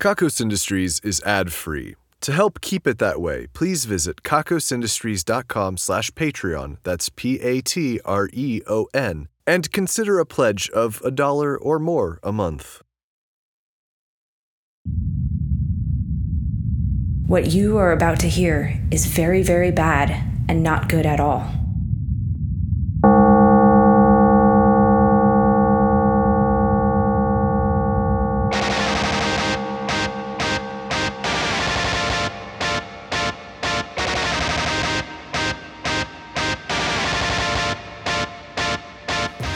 Kakos Industries is ad-free. To help keep it that way, please visit kakosindustries.com slash Patreon, that's P-A-T-R-E-O-N, and consider a pledge of a dollar or more a month. What you are about to hear is very, very bad and not good at all.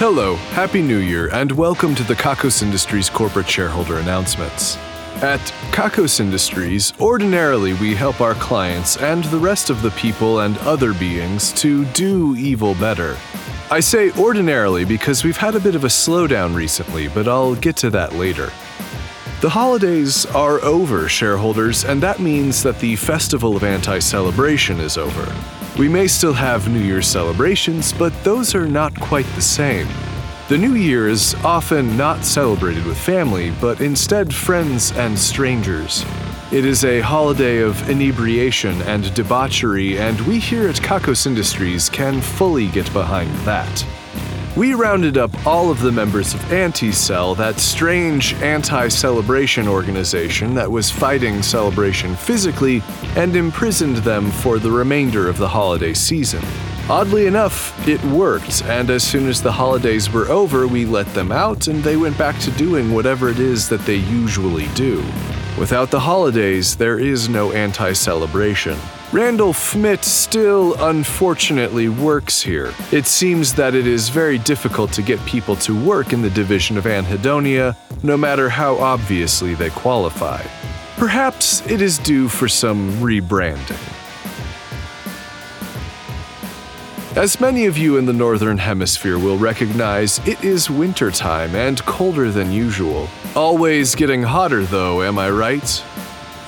Hello, Happy New Year, and welcome to the Kakos Industries corporate shareholder announcements. At Kakos Industries, ordinarily we help our clients and the rest of the people and other beings to do evil better. I say ordinarily because we've had a bit of a slowdown recently, but I'll get to that later. The holidays are over, shareholders, and that means that the Festival of Anti Celebration is over. We may still have New Year's celebrations, but those are not quite the same. The New Year is often not celebrated with family, but instead friends and strangers. It is a holiday of inebriation and debauchery, and we here at Kakos Industries can fully get behind that. We rounded up all of the members of Anti-Cell, that strange anti-celebration organization that was fighting celebration physically, and imprisoned them for the remainder of the holiday season. Oddly enough, it worked, and as soon as the holidays were over, we let them out and they went back to doing whatever it is that they usually do. Without the holidays, there is no anti celebration. Randall Schmidt still unfortunately works here. It seems that it is very difficult to get people to work in the division of anhedonia, no matter how obviously they qualify. Perhaps it is due for some rebranding. As many of you in the Northern Hemisphere will recognize, it is wintertime and colder than usual. Always getting hotter, though, am I right?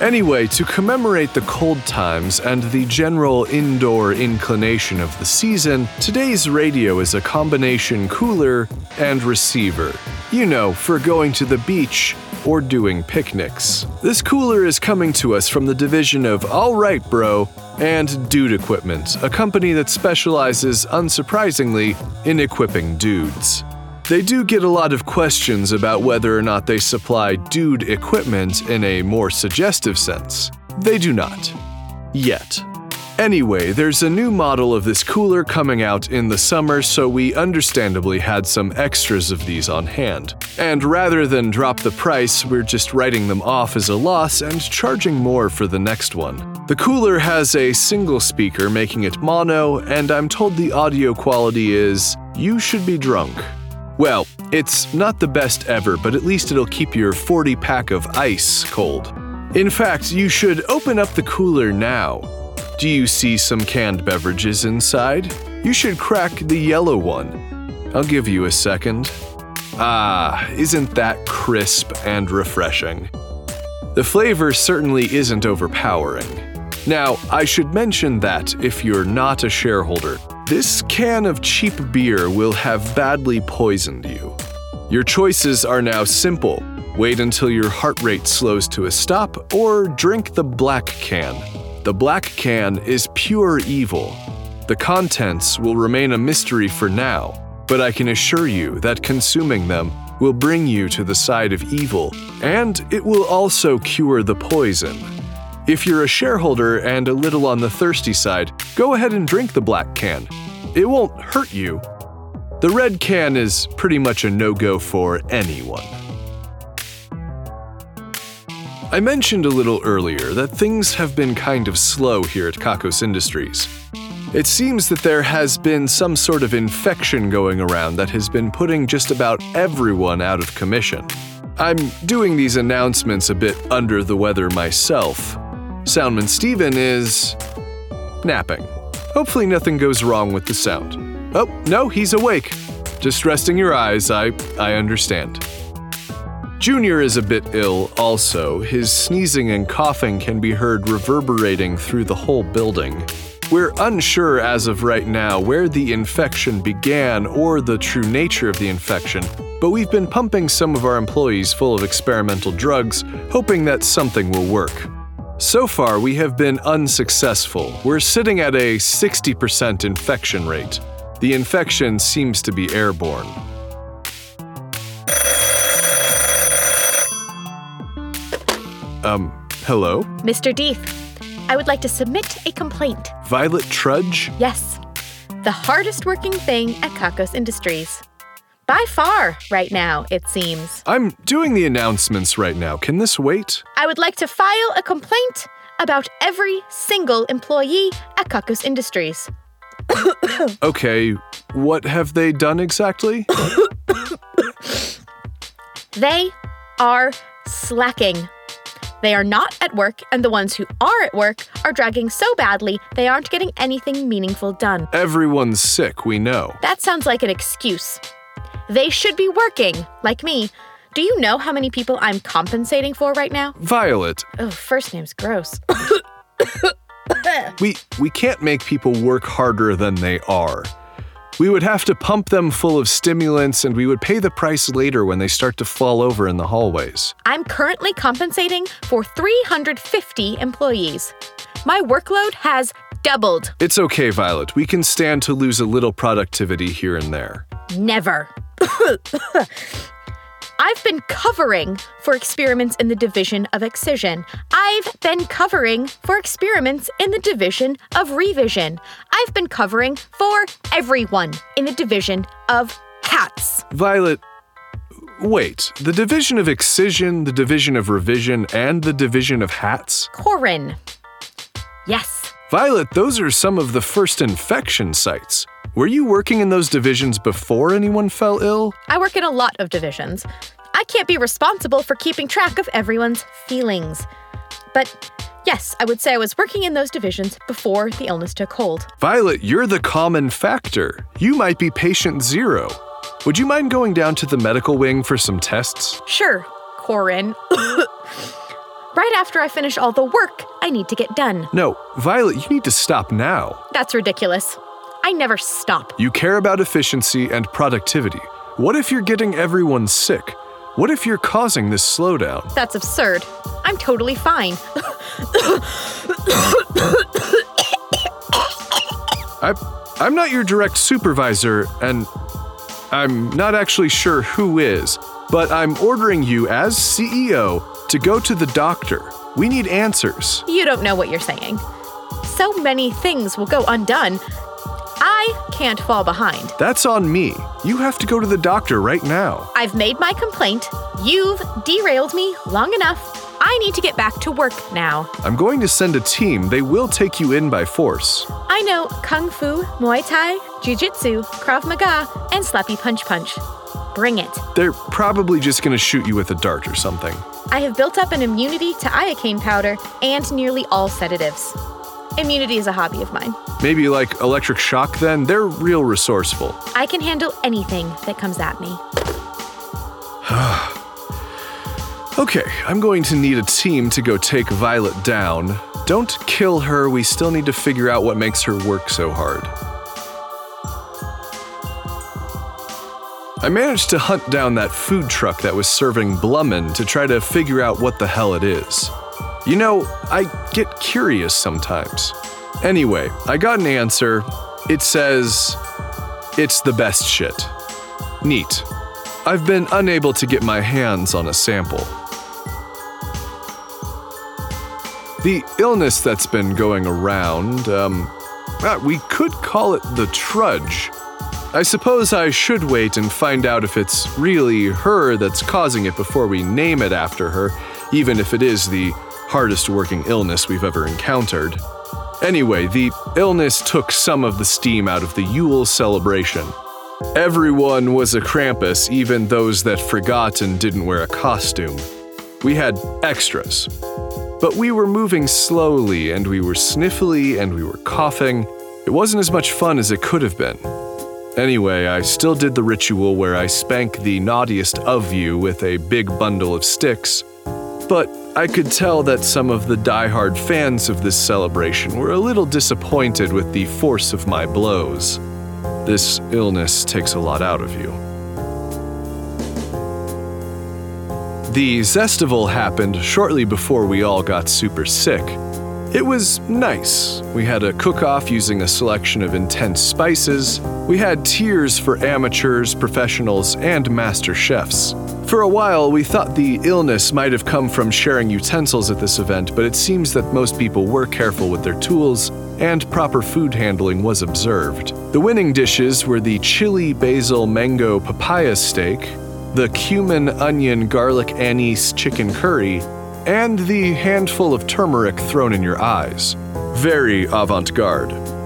Anyway, to commemorate the cold times and the general indoor inclination of the season, today's radio is a combination cooler and receiver. You know, for going to the beach or doing picnics. This cooler is coming to us from the division of All Right Bro and Dude Equipment, a company that specializes, unsurprisingly, in equipping dudes. They do get a lot of questions about whether or not they supply dude equipment in a more suggestive sense. They do not. Yet. Anyway, there's a new model of this cooler coming out in the summer, so we understandably had some extras of these on hand. And rather than drop the price, we're just writing them off as a loss and charging more for the next one. The cooler has a single speaker making it mono, and I'm told the audio quality is you should be drunk. Well, it's not the best ever, but at least it'll keep your 40 pack of ice cold. In fact, you should open up the cooler now. Do you see some canned beverages inside? You should crack the yellow one. I'll give you a second. Ah, isn't that crisp and refreshing? The flavor certainly isn't overpowering. Now, I should mention that if you're not a shareholder, this can of cheap beer will have badly poisoned you. Your choices are now simple wait until your heart rate slows to a stop, or drink the black can. The black can is pure evil. The contents will remain a mystery for now, but I can assure you that consuming them will bring you to the side of evil, and it will also cure the poison. If you're a shareholder and a little on the thirsty side, go ahead and drink the black can. It won't hurt you. The red can is pretty much a no go for anyone. I mentioned a little earlier that things have been kind of slow here at Kakos Industries. It seems that there has been some sort of infection going around that has been putting just about everyone out of commission. I'm doing these announcements a bit under the weather myself. Soundman Steven is. napping. Hopefully, nothing goes wrong with the sound. Oh, no, he's awake. Just resting your eyes, I, I understand. Junior is a bit ill also. His sneezing and coughing can be heard reverberating through the whole building. We're unsure as of right now where the infection began or the true nature of the infection, but we've been pumping some of our employees full of experimental drugs, hoping that something will work. So far, we have been unsuccessful. We're sitting at a 60% infection rate. The infection seems to be airborne. Um, hello? Mr. Deeth, I would like to submit a complaint. Violet Trudge? Yes, the hardest working thing at Kakos Industries. By far, right now, it seems. I'm doing the announcements right now. Can this wait? I would like to file a complaint about every single employee at Kakos Industries. Okay, what have they done exactly? They are slacking. They are not at work, and the ones who are at work are dragging so badly they aren't getting anything meaningful done. Everyone's sick, we know. That sounds like an excuse. They should be working, like me. Do you know how many people I'm compensating for right now? Violet, Oh, first name's gross. we we can't make people work harder than they are. We would have to pump them full of stimulants and we would pay the price later when they start to fall over in the hallways. I'm currently compensating for 350 employees. My workload has doubled. It's okay, Violet. We can stand to lose a little productivity here and there. Never. I've been covering for experiments in the division of excision. I've been covering for experiments in the division of revision. I've been covering for everyone in the division of cats. Violet, wait. The division of excision, the division of revision, and the division of hats? Corin. Yes. Violet, those are some of the first infection sites. Were you working in those divisions before anyone fell ill? I work in a lot of divisions. I can't be responsible for keeping track of everyone's feelings. But yes, I would say I was working in those divisions before the illness took hold. Violet, you're the common factor. You might be patient zero. Would you mind going down to the medical wing for some tests? Sure, Corin. right after I finish all the work I need to get done. No, Violet, you need to stop now. That's ridiculous. I never stop. You care about efficiency and productivity. What if you're getting everyone sick? What if you're causing this slowdown? That's absurd. I'm totally fine. I, I'm not your direct supervisor, and I'm not actually sure who is, but I'm ordering you as CEO to go to the doctor. We need answers. you don't know what you're saying. So many things will go undone. I can't fall behind. That's on me. You have to go to the doctor right now. I've made my complaint. You've derailed me long enough. I need to get back to work now. I'm going to send a team. They will take you in by force. I know Kung Fu, Muay Thai, Jiu Jitsu, Krav Maga, and Slappy Punch Punch. Bring it. They're probably just going to shoot you with a dart or something. I have built up an immunity to iocane powder and nearly all sedatives. Immunity is a hobby of mine. Maybe like electric shock, then? They're real resourceful. I can handle anything that comes at me. Okay, I'm going to need a team to go take Violet down. Don't kill her, we still need to figure out what makes her work so hard. I managed to hunt down that food truck that was serving Blummin to try to figure out what the hell it is. You know, I get curious sometimes. Anyway, I got an answer. It says, it's the best shit. Neat. I've been unable to get my hands on a sample. The illness that's been going around, um, uh, we could call it the trudge. I suppose I should wait and find out if it's really her that's causing it before we name it after her, even if it is the hardest working illness we've ever encountered. Anyway, the illness took some of the steam out of the Yule celebration. Everyone was a Krampus, even those that forgot and didn't wear a costume. We had extras. But we were moving slowly, and we were sniffly, and we were coughing. It wasn't as much fun as it could have been. Anyway, I still did the ritual where I spank the naughtiest of you with a big bundle of sticks. But I could tell that some of the die-hard fans of this celebration were a little disappointed with the force of my blows. This illness takes a lot out of you. The Zestival happened shortly before we all got super sick. It was nice. We had a cook off using a selection of intense spices. We had tiers for amateurs, professionals, and master chefs. For a while, we thought the illness might have come from sharing utensils at this event, but it seems that most people were careful with their tools and proper food handling was observed. The winning dishes were the chili basil mango papaya steak, the cumin onion garlic anise chicken curry, and the handful of turmeric thrown in your eyes. Very avant garde.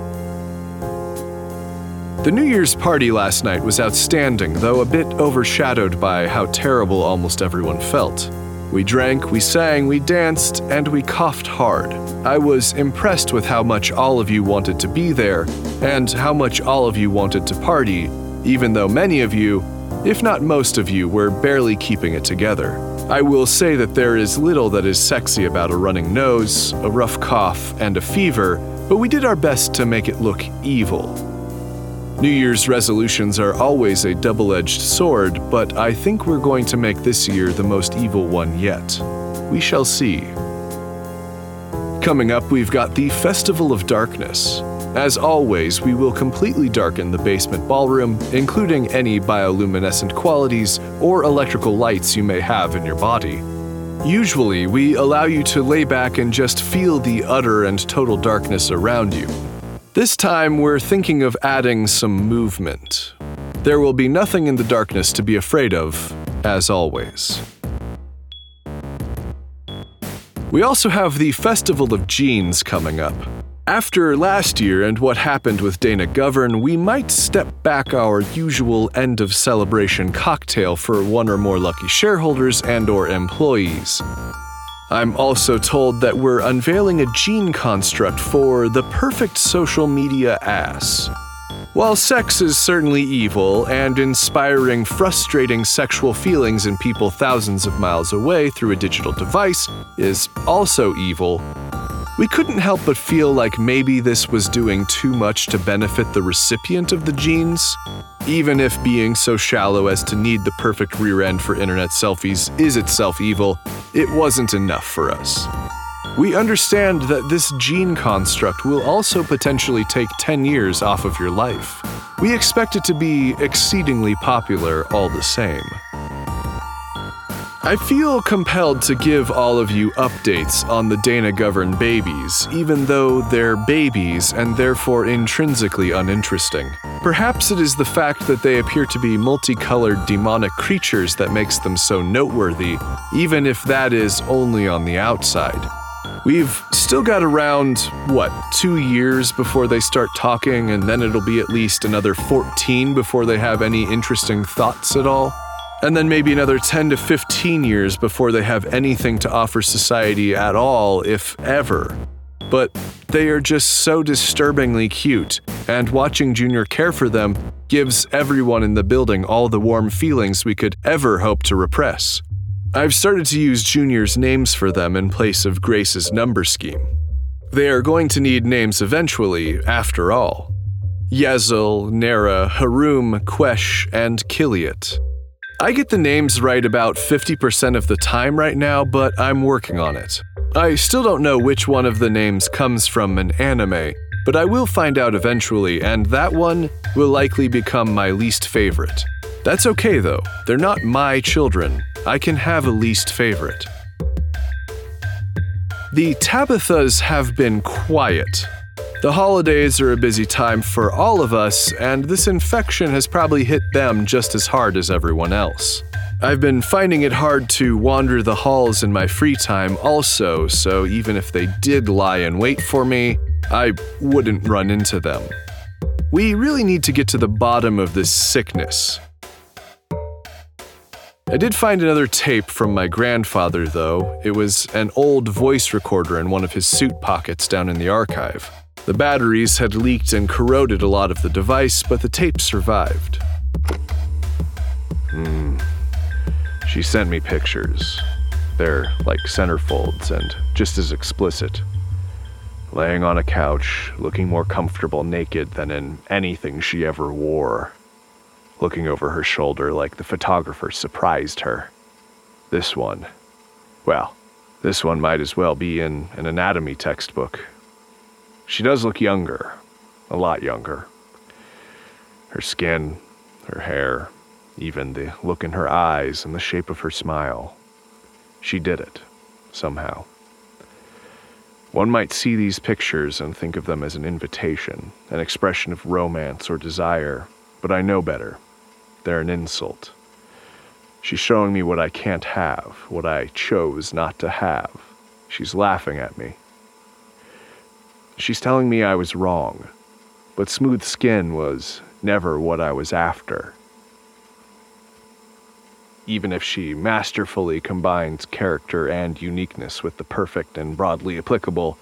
The New Year's party last night was outstanding, though a bit overshadowed by how terrible almost everyone felt. We drank, we sang, we danced, and we coughed hard. I was impressed with how much all of you wanted to be there, and how much all of you wanted to party, even though many of you if not most of you, were barely keeping it together. I will say that there is little that is sexy about a running nose, a rough cough, and a fever, but we did our best to make it look evil. New Year's resolutions are always a double edged sword, but I think we're going to make this year the most evil one yet. We shall see. Coming up, we've got the Festival of Darkness. As always, we will completely darken the basement ballroom, including any bioluminescent qualities or electrical lights you may have in your body. Usually, we allow you to lay back and just feel the utter and total darkness around you. This time, we're thinking of adding some movement. There will be nothing in the darkness to be afraid of, as always. We also have the Festival of Genes coming up. After last year and what happened with Dana Govern, we might step back our usual end of celebration cocktail for one or more lucky shareholders and or employees. I'm also told that we're unveiling a gene construct for the perfect social media ass. While sex is certainly evil and inspiring frustrating sexual feelings in people thousands of miles away through a digital device is also evil, we couldn't help but feel like maybe this was doing too much to benefit the recipient of the genes. Even if being so shallow as to need the perfect rear end for internet selfies is itself evil, it wasn't enough for us. We understand that this gene construct will also potentially take 10 years off of your life. We expect it to be exceedingly popular all the same. I feel compelled to give all of you updates on the Dana Govern babies, even though they're babies and therefore intrinsically uninteresting. Perhaps it is the fact that they appear to be multicolored demonic creatures that makes them so noteworthy, even if that is only on the outside. We've still got around, what, two years before they start talking, and then it'll be at least another 14 before they have any interesting thoughts at all? And then maybe another 10 to 15 years before they have anything to offer society at all, if ever. But they are just so disturbingly cute, and watching Junior care for them gives everyone in the building all the warm feelings we could ever hope to repress. I've started to use Junior's names for them in place of Grace's number scheme. They are going to need names eventually, after all. Yezel, Nera, Harum, Quesh, and Kiliot. I get the names right about 50% of the time right now, but I'm working on it. I still don't know which one of the names comes from an anime, but I will find out eventually, and that one will likely become my least favorite. That's okay though, they're not my children. I can have a least favorite. The Tabithas have been quiet, the holidays are a busy time for all of us, and this infection has probably hit them just as hard as everyone else. I've been finding it hard to wander the halls in my free time, also, so even if they did lie in wait for me, I wouldn't run into them. We really need to get to the bottom of this sickness. I did find another tape from my grandfather, though. It was an old voice recorder in one of his suit pockets down in the archive. The batteries had leaked and corroded a lot of the device, but the tape survived. Hmm. She sent me pictures. They're like centerfolds and just as explicit. Laying on a couch, looking more comfortable naked than in anything she ever wore. Looking over her shoulder like the photographer surprised her. This one. Well, this one might as well be in an anatomy textbook. She does look younger, a lot younger. Her skin, her hair, even the look in her eyes and the shape of her smile. She did it, somehow. One might see these pictures and think of them as an invitation, an expression of romance or desire, but I know better. They're an insult. She's showing me what I can't have, what I chose not to have. She's laughing at me. She's telling me I was wrong, but smooth skin was never what I was after even if she masterfully combines character and uniqueness with the perfect and broadly applicable,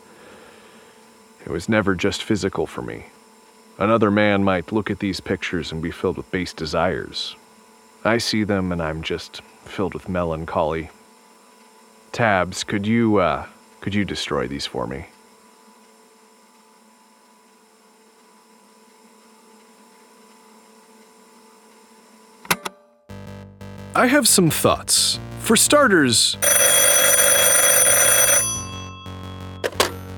it was never just physical for me. Another man might look at these pictures and be filled with base desires. I see them and I'm just filled with melancholy. Tabs, could you, uh, could you destroy these for me? I have some thoughts. For starters.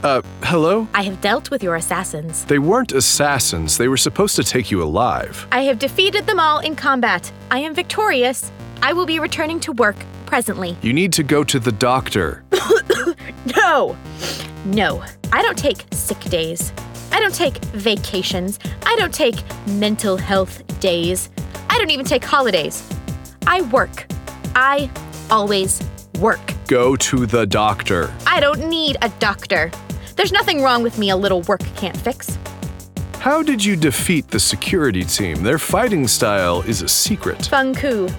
Uh, hello? I have dealt with your assassins. They weren't assassins, they were supposed to take you alive. I have defeated them all in combat. I am victorious. I will be returning to work presently. You need to go to the doctor. No! No, I don't take sick days. I don't take vacations. I don't take mental health days. I don't even take holidays. I work. I always work. Go to the doctor. I don't need a doctor. There's nothing wrong with me a little work can't fix. How did you defeat the security team? Their fighting style is a secret. Feng Ku.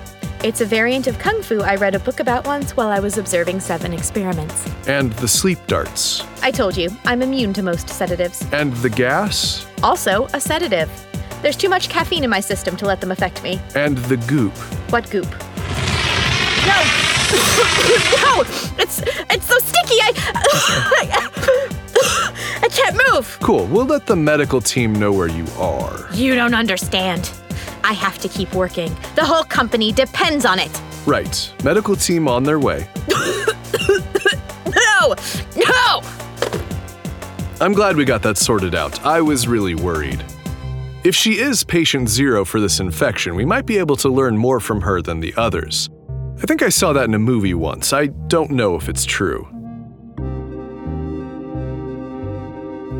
It's a variant of Kung Fu I read a book about once while I was observing seven experiments. And the sleep darts. I told you, I'm immune to most sedatives. And the gas. Also, a sedative. There's too much caffeine in my system to let them affect me. And the goop. What goop? No! no! It's it's so sticky. I I can't move. Cool. We'll let the medical team know where you are. You don't understand. I have to keep working. The whole company depends on it. Right. Medical team on their way. No! No! I'm glad we got that sorted out. I was really worried. If she is patient zero for this infection, we might be able to learn more from her than the others. I think I saw that in a movie once. I don't know if it's true.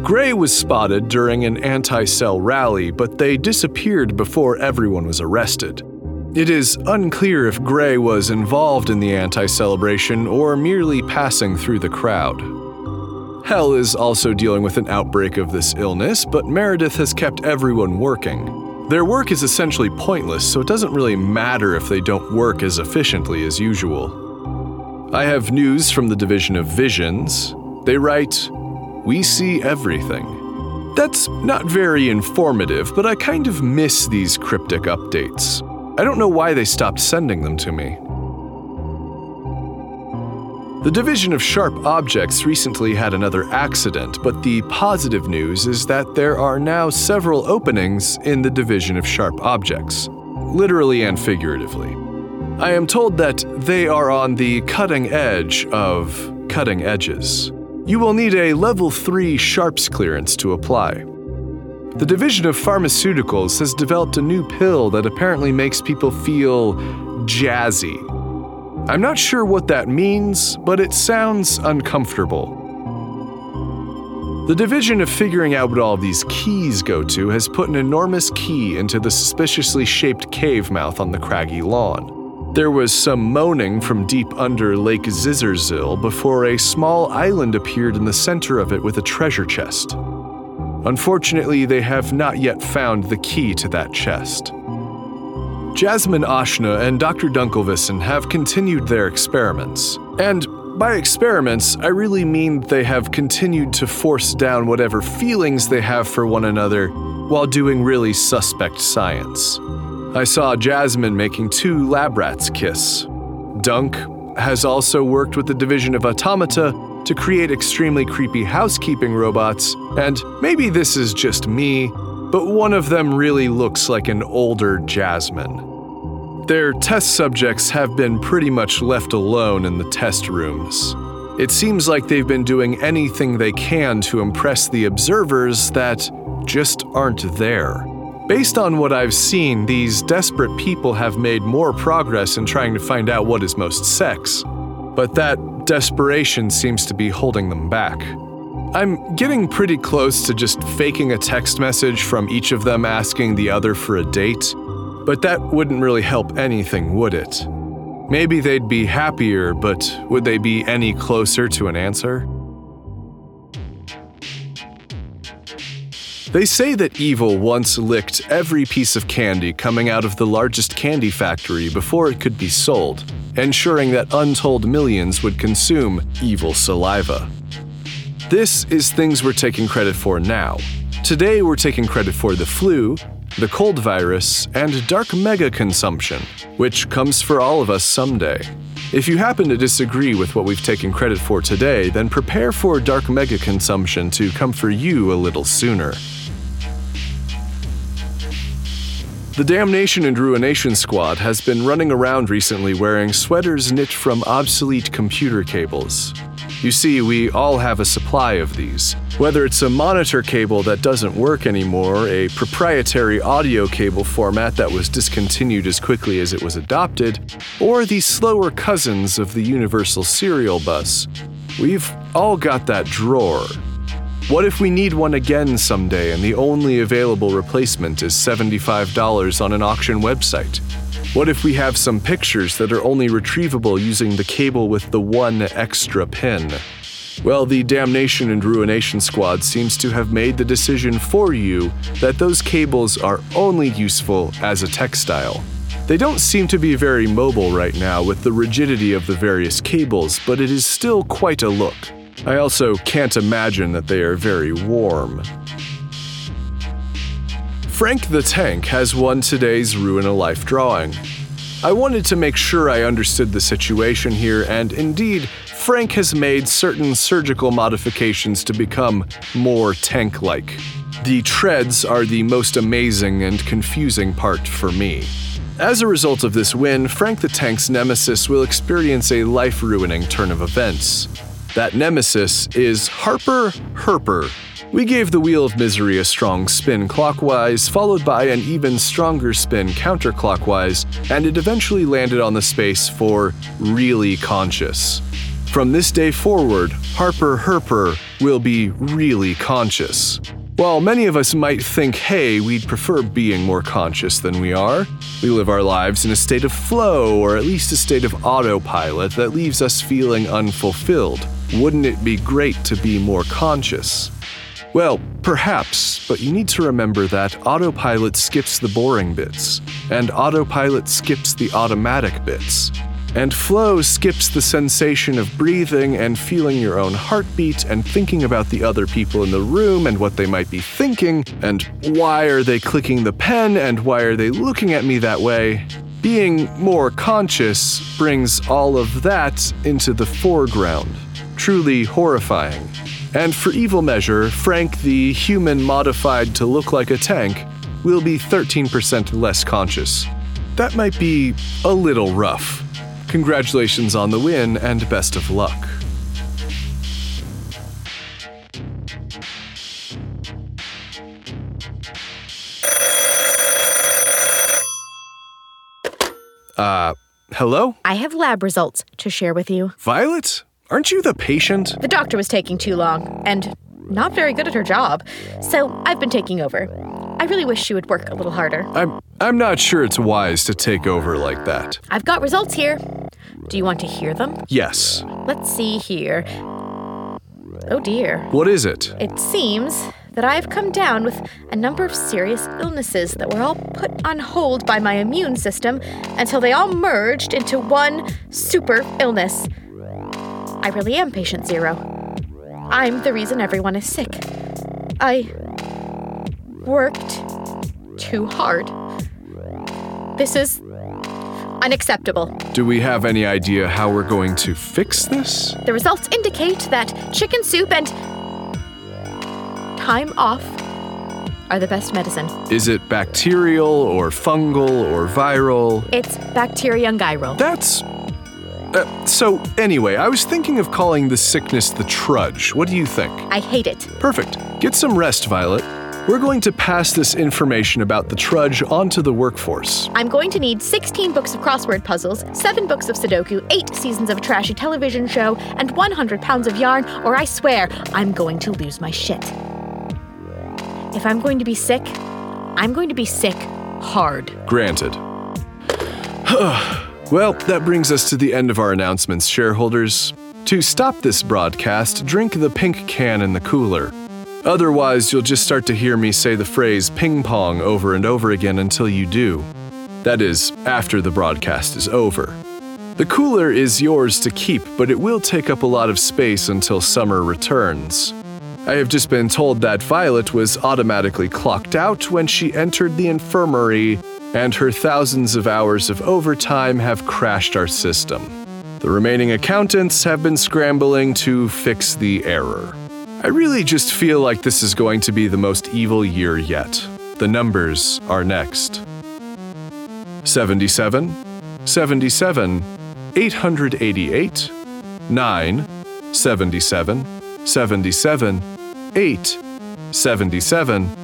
Gray was spotted during an anti cell rally, but they disappeared before everyone was arrested. It is unclear if Gray was involved in the anti celebration or merely passing through the crowd. Hell is also dealing with an outbreak of this illness, but Meredith has kept everyone working. Their work is essentially pointless, so it doesn't really matter if they don't work as efficiently as usual. I have news from the Division of Visions. They write, We see everything. That's not very informative, but I kind of miss these cryptic updates. I don't know why they stopped sending them to me. The Division of Sharp Objects recently had another accident, but the positive news is that there are now several openings in the Division of Sharp Objects, literally and figuratively. I am told that they are on the cutting edge of cutting edges. You will need a level 3 Sharps clearance to apply. The Division of Pharmaceuticals has developed a new pill that apparently makes people feel jazzy. I'm not sure what that means, but it sounds uncomfortable. The division of figuring out what all these keys go to has put an enormous key into the suspiciously shaped cave mouth on the craggy lawn. There was some moaning from deep under Lake Zizerzil before a small island appeared in the center of it with a treasure chest. Unfortunately, they have not yet found the key to that chest. Jasmine Ashna and Dr. Dunkelvissen have continued their experiments. And by experiments, I really mean they have continued to force down whatever feelings they have for one another while doing really suspect science. I saw Jasmine making two lab rats kiss. Dunk has also worked with the division of automata to create extremely creepy housekeeping robots, and maybe this is just me, but one of them really looks like an older Jasmine. Their test subjects have been pretty much left alone in the test rooms. It seems like they've been doing anything they can to impress the observers that just aren't there. Based on what I've seen, these desperate people have made more progress in trying to find out what is most sex, but that desperation seems to be holding them back. I'm getting pretty close to just faking a text message from each of them asking the other for a date, but that wouldn't really help anything, would it? Maybe they'd be happier, but would they be any closer to an answer? They say that evil once licked every piece of candy coming out of the largest candy factory before it could be sold, ensuring that untold millions would consume evil saliva. This is things we're taking credit for now. Today, we're taking credit for the flu, the cold virus, and dark mega consumption, which comes for all of us someday. If you happen to disagree with what we've taken credit for today, then prepare for dark mega consumption to come for you a little sooner. The Damnation and Ruination Squad has been running around recently wearing sweaters knit from obsolete computer cables. You see, we all have a supply of these. Whether it's a monitor cable that doesn't work anymore, a proprietary audio cable format that was discontinued as quickly as it was adopted, or the slower cousins of the universal serial bus, we've all got that drawer what if we need one again someday and the only available replacement is $75 on an auction website? What if we have some pictures that are only retrievable using the cable with the one extra pin? Well, the Damnation and Ruination Squad seems to have made the decision for you that those cables are only useful as a textile. They don't seem to be very mobile right now with the rigidity of the various cables, but it is still quite a look. I also can't imagine that they are very warm. Frank the Tank has won today's Ruin a Life drawing. I wanted to make sure I understood the situation here, and indeed, Frank has made certain surgical modifications to become more tank like. The treads are the most amazing and confusing part for me. As a result of this win, Frank the Tank's nemesis will experience a life ruining turn of events. That nemesis is Harper Herper. We gave the Wheel of Misery a strong spin clockwise, followed by an even stronger spin counterclockwise, and it eventually landed on the space for really conscious. From this day forward, Harper Herper will be really conscious. While many of us might think, hey, we'd prefer being more conscious than we are, we live our lives in a state of flow or at least a state of autopilot that leaves us feeling unfulfilled. Wouldn't it be great to be more conscious? Well, perhaps, but you need to remember that autopilot skips the boring bits, and autopilot skips the automatic bits. And flow skips the sensation of breathing and feeling your own heartbeat and thinking about the other people in the room and what they might be thinking and why are they clicking the pen and why are they looking at me that way. Being more conscious brings all of that into the foreground truly horrifying. And for evil measure, Frank, the human modified to look like a tank, will be 13% less conscious. That might be a little rough. Congratulations on the win and best of luck. Uh, hello? I have lab results to share with you. Violet? Aren't you the patient? The doctor was taking too long and not very good at her job, so I've been taking over. I really wish she would work a little harder. I'm I'm not sure it's wise to take over like that. I've got results here. Do you want to hear them? Yes. Let's see here. Oh dear. What is it? It seems that I've come down with a number of serious illnesses that were all put on hold by my immune system until they all merged into one super illness. I really am patient zero. I'm the reason everyone is sick. I worked too hard. This is Unacceptable. Do we have any idea how we're going to fix this? The results indicate that chicken soup and time off are the best medicine. Is it bacterial or fungal or viral? It's bacteriungiral. That's. Uh, so, anyway, I was thinking of calling this sickness the trudge. What do you think? I hate it. Perfect. Get some rest, Violet. We're going to pass this information about the trudge onto the workforce. I'm going to need 16 books of crossword puzzles, 7 books of Sudoku, 8 seasons of a trashy television show, and 100 pounds of yarn, or I swear I'm going to lose my shit. If I'm going to be sick, I'm going to be sick hard. Granted. well, that brings us to the end of our announcements, shareholders. To stop this broadcast, drink the pink can in the cooler. Otherwise, you'll just start to hear me say the phrase ping pong over and over again until you do. That is, after the broadcast is over. The cooler is yours to keep, but it will take up a lot of space until summer returns. I have just been told that Violet was automatically clocked out when she entered the infirmary, and her thousands of hours of overtime have crashed our system. The remaining accountants have been scrambling to fix the error. I really just feel like this is going to be the most evil year yet. The numbers are next 77, 77, 888, 9, 77, 77, 8, 77,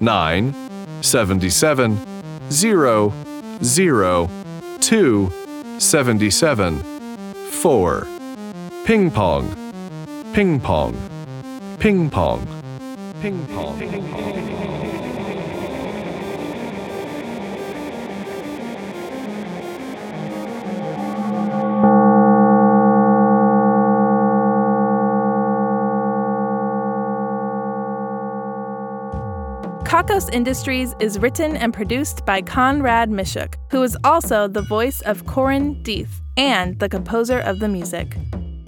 9, 77, 0, 0, 2, 77, 4. Ping pong, ping pong, ping pong, ping pong. Ping pong. Kakos Industries is written and produced by Conrad Mishuk, who is also the voice of Corin Deeth and the composer of the music.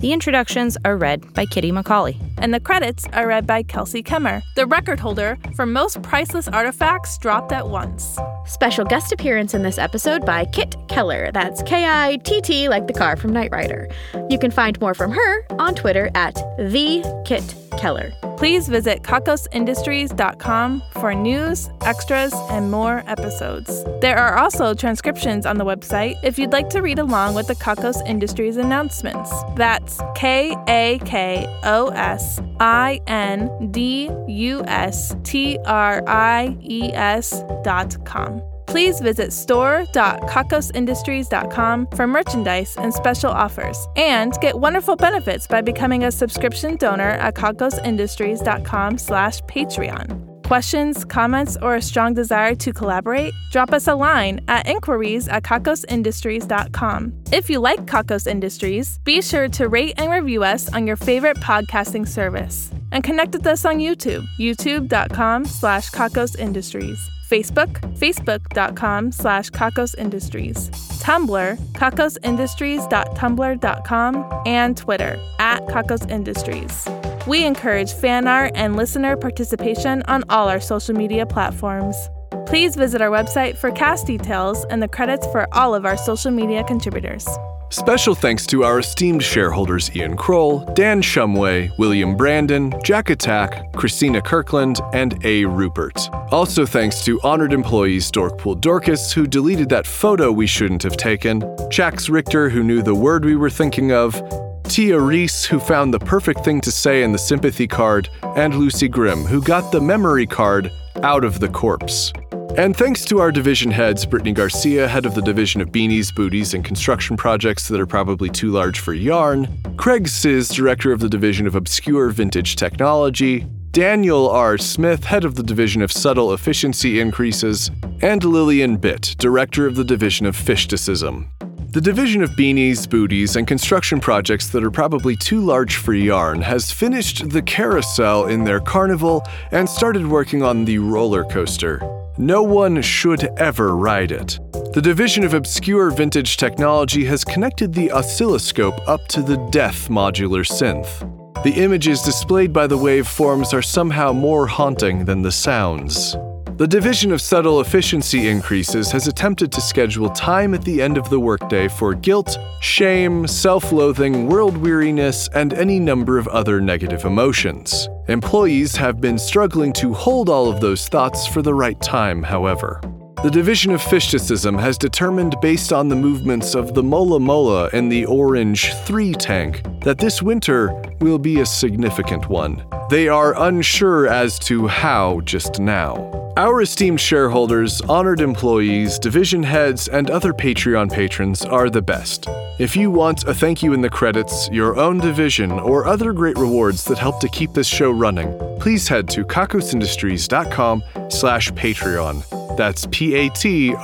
The introductions are read by Kitty McCauley. And the credits are read by Kelsey Kemmer, the record holder for most priceless artifacts dropped at once. Special guest appearance in this episode by Kitt Keller. That's K I T T, like the car from Knight Rider. You can find more from her on Twitter at the Kitt Keller. Please visit kakosindustries.com for news, extras, and more episodes. There are also transcriptions on the website if you'd like to read along with the Kakos Industries announcements. That's K A K O S I N D U S T R I E S dot com. Please visit store.kakosindustries.com for merchandise and special offers, and get wonderful benefits by becoming a subscription donor at kakosindustries.com slash Patreon. Questions, comments, or a strong desire to collaborate? Drop us a line at inquiries at kakosindustries.com. If you like Kakos Industries, be sure to rate and review us on your favorite podcasting service. And connect with us on YouTube, youtube.com slash kakosindustries. Facebook, facebook.com slash Kakos Industries, Tumblr, kakosindustries.tumblr.com, and Twitter, at Kakos Industries. We encourage fan art and listener participation on all our social media platforms. Please visit our website for cast details and the credits for all of our social media contributors. Special thanks to our esteemed shareholders Ian Kroll, Dan Shumway, William Brandon, Jack Attack, Christina Kirkland, and A. Rupert. Also thanks to honored employees Dorkpool Dorcas, who deleted that photo we shouldn't have taken, Jax Richter, who knew the word we were thinking of, Tia Reese, who found the perfect thing to say in the sympathy card, and Lucy Grimm, who got the memory card out of the corpse. And thanks to our division heads, Brittany Garcia, head of the division of beanies, booties, and construction projects that are probably too large for yarn, Craig Sizz, director of the division of obscure vintage technology, Daniel R. Smith, head of the division of subtle efficiency increases, and Lillian Bitt, director of the division of fishticism. The division of beanies, booties, and construction projects that are probably too large for yarn has finished the carousel in their carnival and started working on the roller coaster. No one should ever ride it. The division of obscure vintage technology has connected the oscilloscope up to the death modular synth. The images displayed by the waveforms are somehow more haunting than the sounds. The Division of Subtle Efficiency Increases has attempted to schedule time at the end of the workday for guilt, shame, self loathing, world weariness, and any number of other negative emotions. Employees have been struggling to hold all of those thoughts for the right time, however. The Division of Fishticism has determined, based on the movements of the Mola Mola in the Orange 3 tank, that this winter will be a significant one. They are unsure as to how just now. Our esteemed shareholders, honored employees, division heads, and other Patreon patrons are the best. If you want a thank you in the credits, your own division, or other great rewards that help to keep this show running, please head to kakosindustries.com slash Patreon. That's P-A-T-R-E-O-N.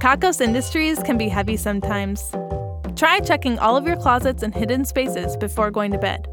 Kakos Industries can be heavy sometimes. Try checking all of your closets and hidden spaces before going to bed.